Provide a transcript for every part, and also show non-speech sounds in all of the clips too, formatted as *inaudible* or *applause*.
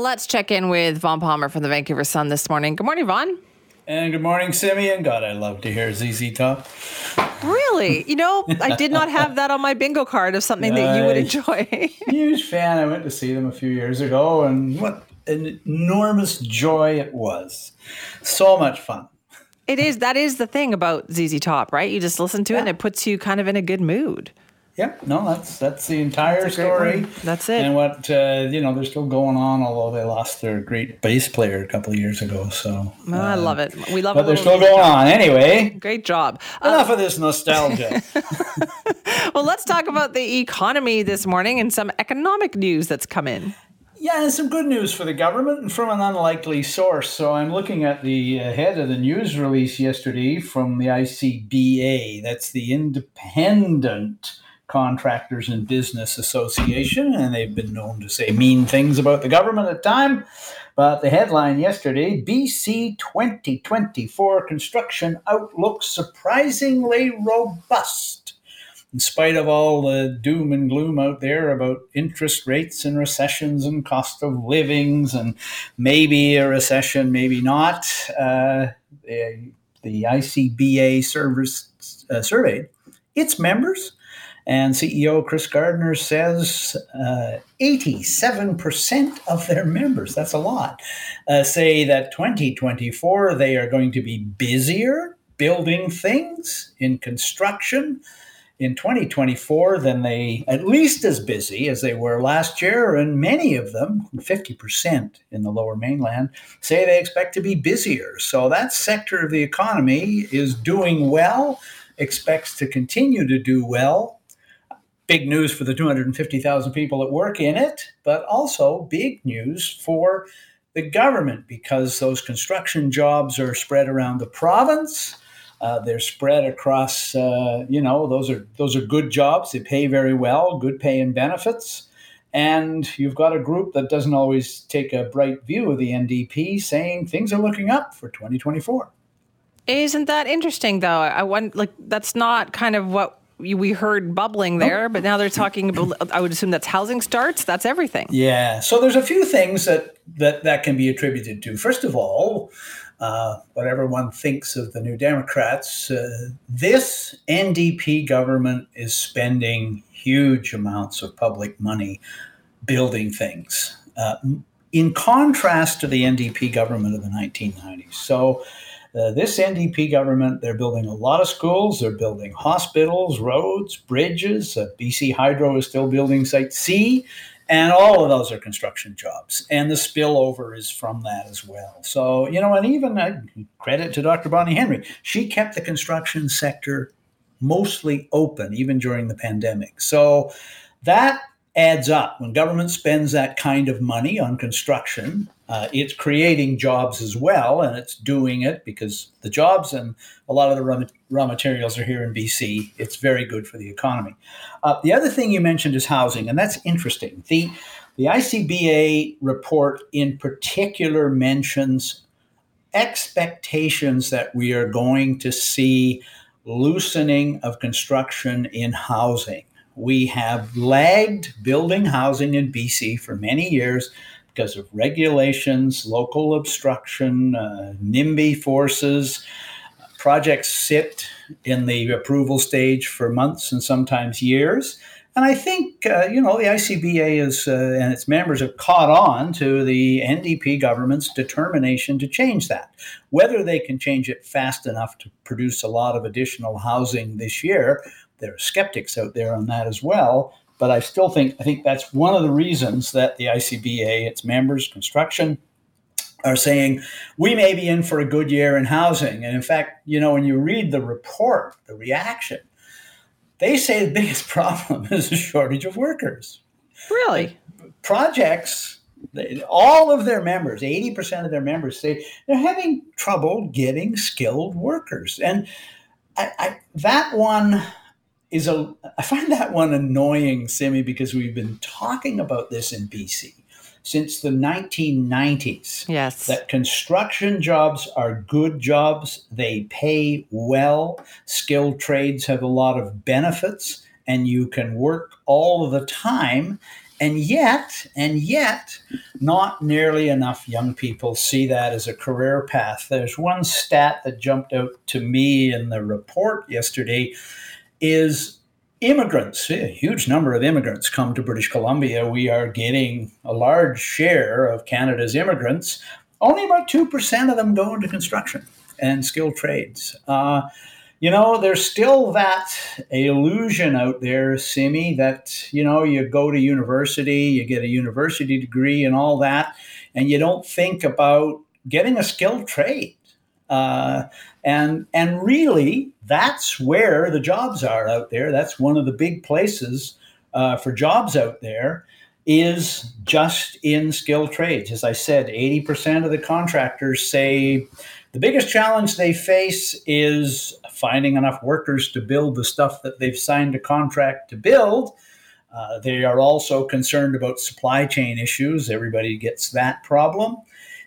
Let's check in with Vaughn Palmer from the Vancouver Sun this morning. Good morning, Vaughn. And good morning, Simeon. God, I love to hear ZZ Top. Really? You know, I did not have that on my bingo card of something that you would enjoy. *laughs* huge fan. I went to see them a few years ago, and what an enormous joy it was. So much fun. It is. That is the thing about ZZ Top, right? You just listen to yeah. it and it puts you kind of in a good mood. Yeah, no, that's that's the entire that's story. That's it. And what uh, you know, they're still going on, although they lost their great bass player a couple of years ago. So oh, I love it. We love. It. But they're still going job. on anyway. Great job. Enough um, of this nostalgia. *laughs* *laughs* well, let's talk about the economy this morning and some economic news that's come in. Yeah, and some good news for the government and from an unlikely source. So I'm looking at the head of the news release yesterday from the ICBA. That's the Independent Contractors and Business Association, and they've been known to say mean things about the government at time. But the headline yesterday BC 2024 construction outlook surprisingly robust. In spite of all the doom and gloom out there about interest rates and recessions and cost of livings and maybe a recession, maybe not, uh, the, ICBA service, uh, surveyed its members and CEO Chris Gardner says uh, 87% of their members, that's a lot, uh, say that 2024 they are going to be busier building things in construction. In 2024 than they at least as busy as they were last year and many of them 50% in the lower mainland say they expect to be busier. So that sector of the economy is doing well expects to continue to do well big news for the 250,000 people that work in it, but also big news for the government because those construction jobs are spread around the province. Uh, they're spread across, uh, you know, those are those are good jobs. They pay very well, good pay and benefits. And you've got a group that doesn't always take a bright view of the NDP, saying things are looking up for 2024. Isn't that interesting, though? I want like that's not kind of what we heard bubbling there, but now they're talking about. I would assume that's housing starts. That's everything. Yeah. So there's a few things that that that can be attributed to. First of all, uh, what everyone thinks of the New Democrats, uh, this NDP government is spending huge amounts of public money building things. Uh, in contrast to the NDP government of the 1990s. So uh, this NDP government, they're building a lot of schools, they're building hospitals, roads, bridges. Uh, BC Hydro is still building Site C, and all of those are construction jobs. And the spillover is from that as well. So, you know, and even uh, credit to Dr. Bonnie Henry, she kept the construction sector mostly open, even during the pandemic. So that adds up. When government spends that kind of money on construction, uh, it's creating jobs as well, and it's doing it because the jobs and a lot of the raw, raw materials are here in BC. It's very good for the economy. Uh, the other thing you mentioned is housing, and that's interesting. The the ICBA report in particular mentions expectations that we are going to see loosening of construction in housing. We have lagged building housing in BC for many years because of regulations, local obstruction, uh, NIMBY forces. Projects sit in the approval stage for months and sometimes years. And I think, uh, you know, the ICBA is, uh, and its members have caught on to the NDP government's determination to change that. Whether they can change it fast enough to produce a lot of additional housing this year, there are skeptics out there on that as well. But I still think I think that's one of the reasons that the ICBA, its members, construction, are saying we may be in for a good year in housing. And in fact, you know, when you read the report, the reaction, they say the *laughs* biggest problem is a shortage of workers. Really? Projects all of their members, 80% of their members say they're having trouble getting skilled workers. And I, I, that one is a, I find that one annoying, Simi, because we've been talking about this in BC since the 1990s. Yes. That construction jobs are good jobs, they pay well, skilled trades have a lot of benefits, and you can work all the time and yet, and yet, not nearly enough young people see that as a career path. There's one stat that jumped out to me in the report yesterday is immigrants, a huge number of immigrants come to British Columbia. We are getting a large share of Canada's immigrants. Only about 2% of them go into construction and skilled trades. Uh, you know, there's still that illusion out there, Simi, that, you know, you go to university, you get a university degree and all that, and you don't think about getting a skilled trade. Uh, and and really, that's where the jobs are out there. That's one of the big places uh, for jobs out there is just in skilled trades. As I said, 80% of the contractors say the biggest challenge they face is finding enough workers to build the stuff that they've signed a contract to build. Uh, they are also concerned about supply chain issues. Everybody gets that problem.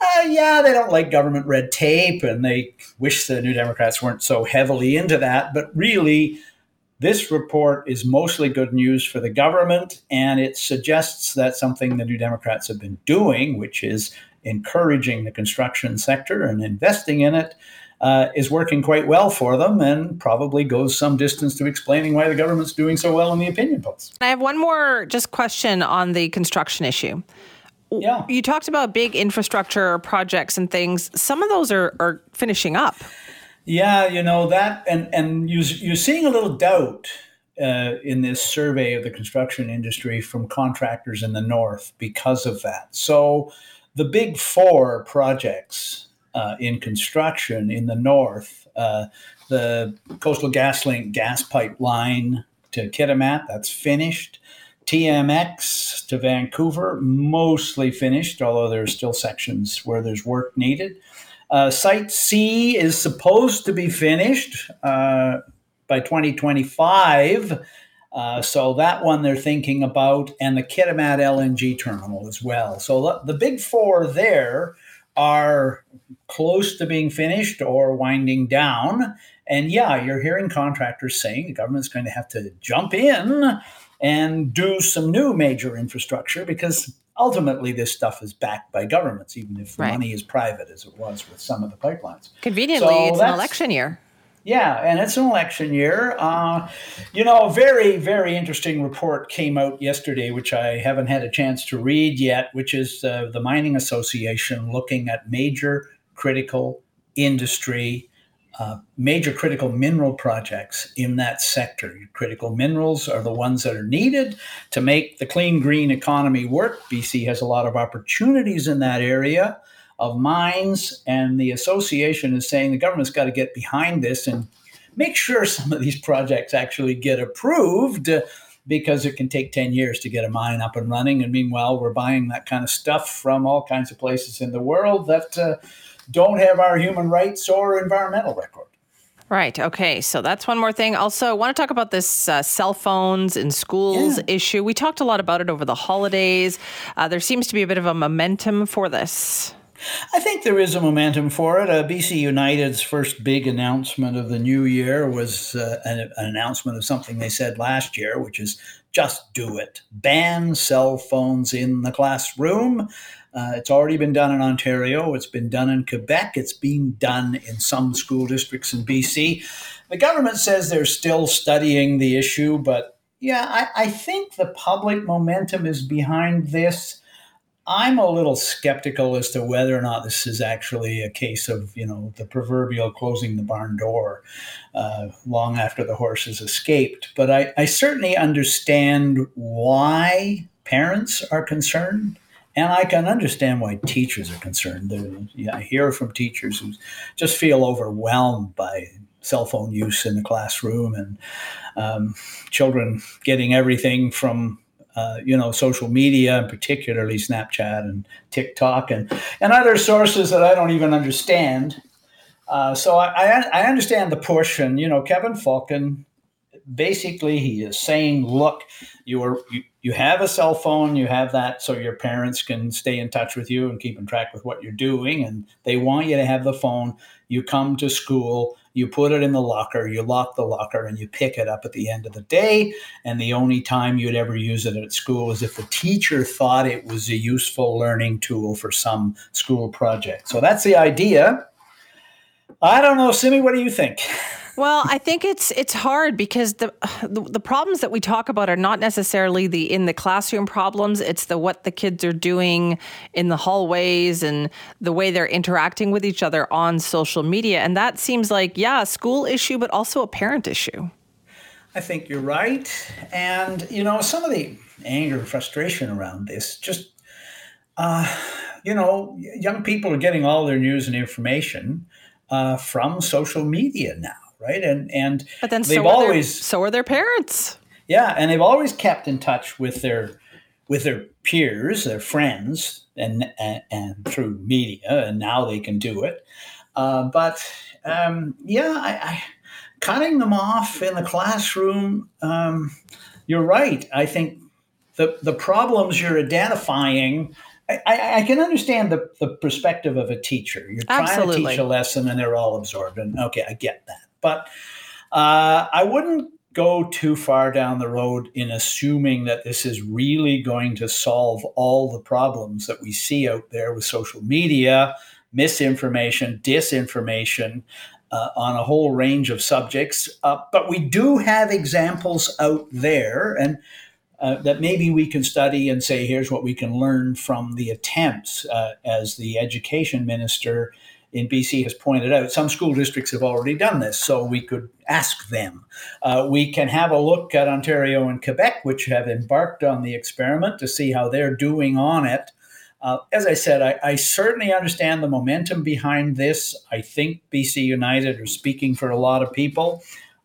Uh, yeah, they don't like government red tape and they wish the New Democrats weren't so heavily into that. But really, this report is mostly good news for the government, and it suggests that something the New Democrats have been doing, which is encouraging the construction sector and investing in it uh, is working quite well for them and probably goes some distance to explaining why the government's doing so well in the opinion polls. I have one more just question on the construction issue. Yeah. You talked about big infrastructure projects and things. Some of those are, are finishing up. Yeah, you know that, and and you, you're seeing a little doubt uh, in this survey of the construction industry from contractors in the north because of that. So the big four projects uh, in construction in the north, uh, the Coastal GasLink gas pipeline to Kitimat, that's finished. TMX to Vancouver, mostly finished, although there are still sections where there's work needed. Uh, Site C is supposed to be finished uh, by 2025. Uh, so that one they're thinking about, and the Kitimat LNG terminal as well. So the, the big four there are close to being finished or winding down. And yeah, you're hearing contractors saying the government's going to have to jump in and do some new major infrastructure because ultimately this stuff is backed by governments, even if the Right. money is private, as it was with some of the pipelines. Conveniently, So it's an election year. Yeah, and it's an election year. Uh, you know, a very, very interesting report came out yesterday, which I haven't had a chance to read yet, which is uh, the Mining Association looking at major critical industry, uh, major critical mineral projects in that sector. Critical minerals are the ones that are needed to make the clean green economy work. BC has a lot of opportunities in that area of mines, and the association is saying the government's got to get behind this and make sure some of these projects actually get approved because it can take 10 years to get a mine up and running. And meanwhile, we're buying that kind of stuff from all kinds of places in the world that uh, don't have our human rights or environmental record. Right. Okay. So that's one more thing. Also, I want to talk about this uh, cell phones in schools Yeah. issue. We talked a lot about it over the holidays. Uh, there seems to be a bit of a momentum for this. I think there is a momentum for it. Uh, BC United's first big announcement of the new year was uh, an, an announcement of something they said last year, which is just do it. Ban cell phones in the classroom. Uh, it's already been done in Ontario. It's been done in Quebec. It's being done in some school districts in BC. The government says they're still studying the issue, but yeah, I, I think the public momentum is behind this. I'm a little skeptical as to whether or not this is actually a case of, you know, the proverbial closing the barn door uh, long after the horse has escaped. But I, I certainly understand why parents are concerned. And I can understand why teachers are concerned. Yeah, I hear from teachers who just feel overwhelmed by cell phone use in the classroom and um, children getting everything from uh, you know, social media, and particularly Snapchat and TikTok and, and other sources that I don't even understand. Uh, so I, I, I understand the push, and you know, Kevin Falcon basically he is saying, look, you are you, you have a cell phone, you have that so your parents can stay in touch with you and keep in track with what you're doing, and they want you to have the phone. You come to school, you put it in the locker, you lock the locker, and you pick it up at the end of the day. And the only time you'd ever use it at school is if the teacher thought it was a useful learning tool for some school project. So that's the idea. I don't know, Simi, what do you think? *laughs* Well, I think it's it's hard because the, the, the problems that we talk about are not necessarily the in the classroom problems. It's the what the kids are doing in the hallways and the way they're interacting with each other on social media, and that seems like yeah, a school issue, but also a parent issue. I think you're right, and you know some of the anger and frustration around this just. Uh, you know, young people are getting all their news and information uh, from social media now right? And and but then they've so always their, so are their parents. Yeah, and they've always kept in touch with their with their peers, their friends, and and, and through media, and now they can do it. Uh, but um, yeah, I, I, cutting them off in the classroom. Um, you're right. I think the the problems you're identifying. I, I, can understand the, the perspective of a teacher. You're trying Absolutely. to teach a lesson and they're all absorbed. And okay, I get that. But uh, I wouldn't go too far down the road in assuming that this is really going to solve all the problems that we see out there with social media, misinformation, disinformation. Uh, on a whole range of subjects, uh, but we do have examples out there, and uh, that maybe we can study and say, here's what we can learn from the attempts. Uh, as the education minister in BC has pointed out, some school districts have already done this, so we could ask them. Uh, we can have a look at Ontario and Quebec, which have embarked on the experiment to see how they're doing on it. Uh, as I said, I, I, certainly understand the momentum behind this. I think BC United are speaking for a lot of people.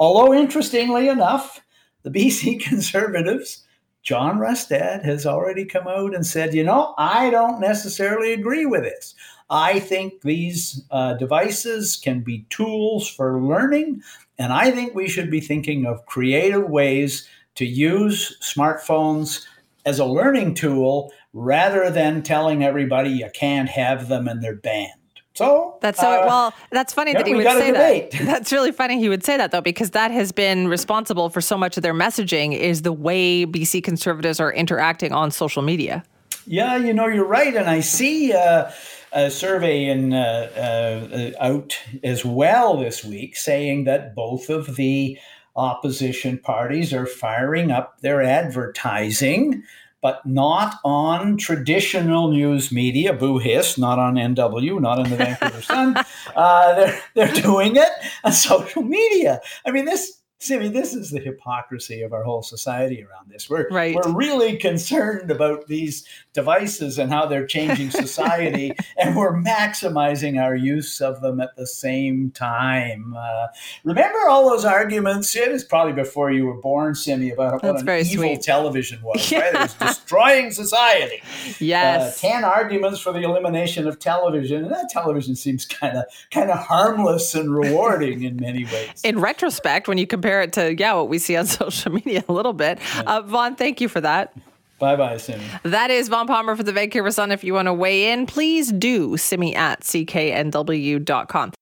Although, interestingly enough, the *laughs* BC Conservatives, John Rustad, has already come out and said, you know, I don't necessarily agree with this. I think these uh, devices can be tools for learning, and I think we should be thinking of creative ways to use smartphones as a learning tool rather than telling everybody you can't have them and they're banned. So that's so uh, well. That's funny yeah, that he would say that. *laughs* *laughs* That's really funny. He would say that though, because that has been responsible for so much of their messaging. Is the way BC conservatives are interacting on social media. Yeah, you know, you're right, and I see. Uh, a survey in, uh, uh, out as well this week saying that both of the opposition parties are firing up their advertising, but not on traditional news media, boo hiss, not on NW, not in the Vancouver Sun. *laughs* Uh, they're, they're doing it on social media. I mean, this Simi, this is the hypocrisy of our whole society around this. We're, right. we're really concerned about these devices and how they're changing *laughs* society, and we're maximizing our use of them at the same time. Uh, remember all those arguments? It was probably before you were born, Simi, about That's what an evil sweet. television *laughs* was, yeah. right? It was destroying society. Yes. Uh, Ten arguments for the elimination of television, and that television seems kind of kind of harmless and rewarding in many ways. In retrospect, when you compare compare it to, yeah, what we see on *laughs* social media a little bit. Yeah. Uh, Vaughn, thank you for that. Bye bye, Simi. That is Vaughn Palmer for the Vancouver Sun. If you want to weigh in, please do simi at cknw.com.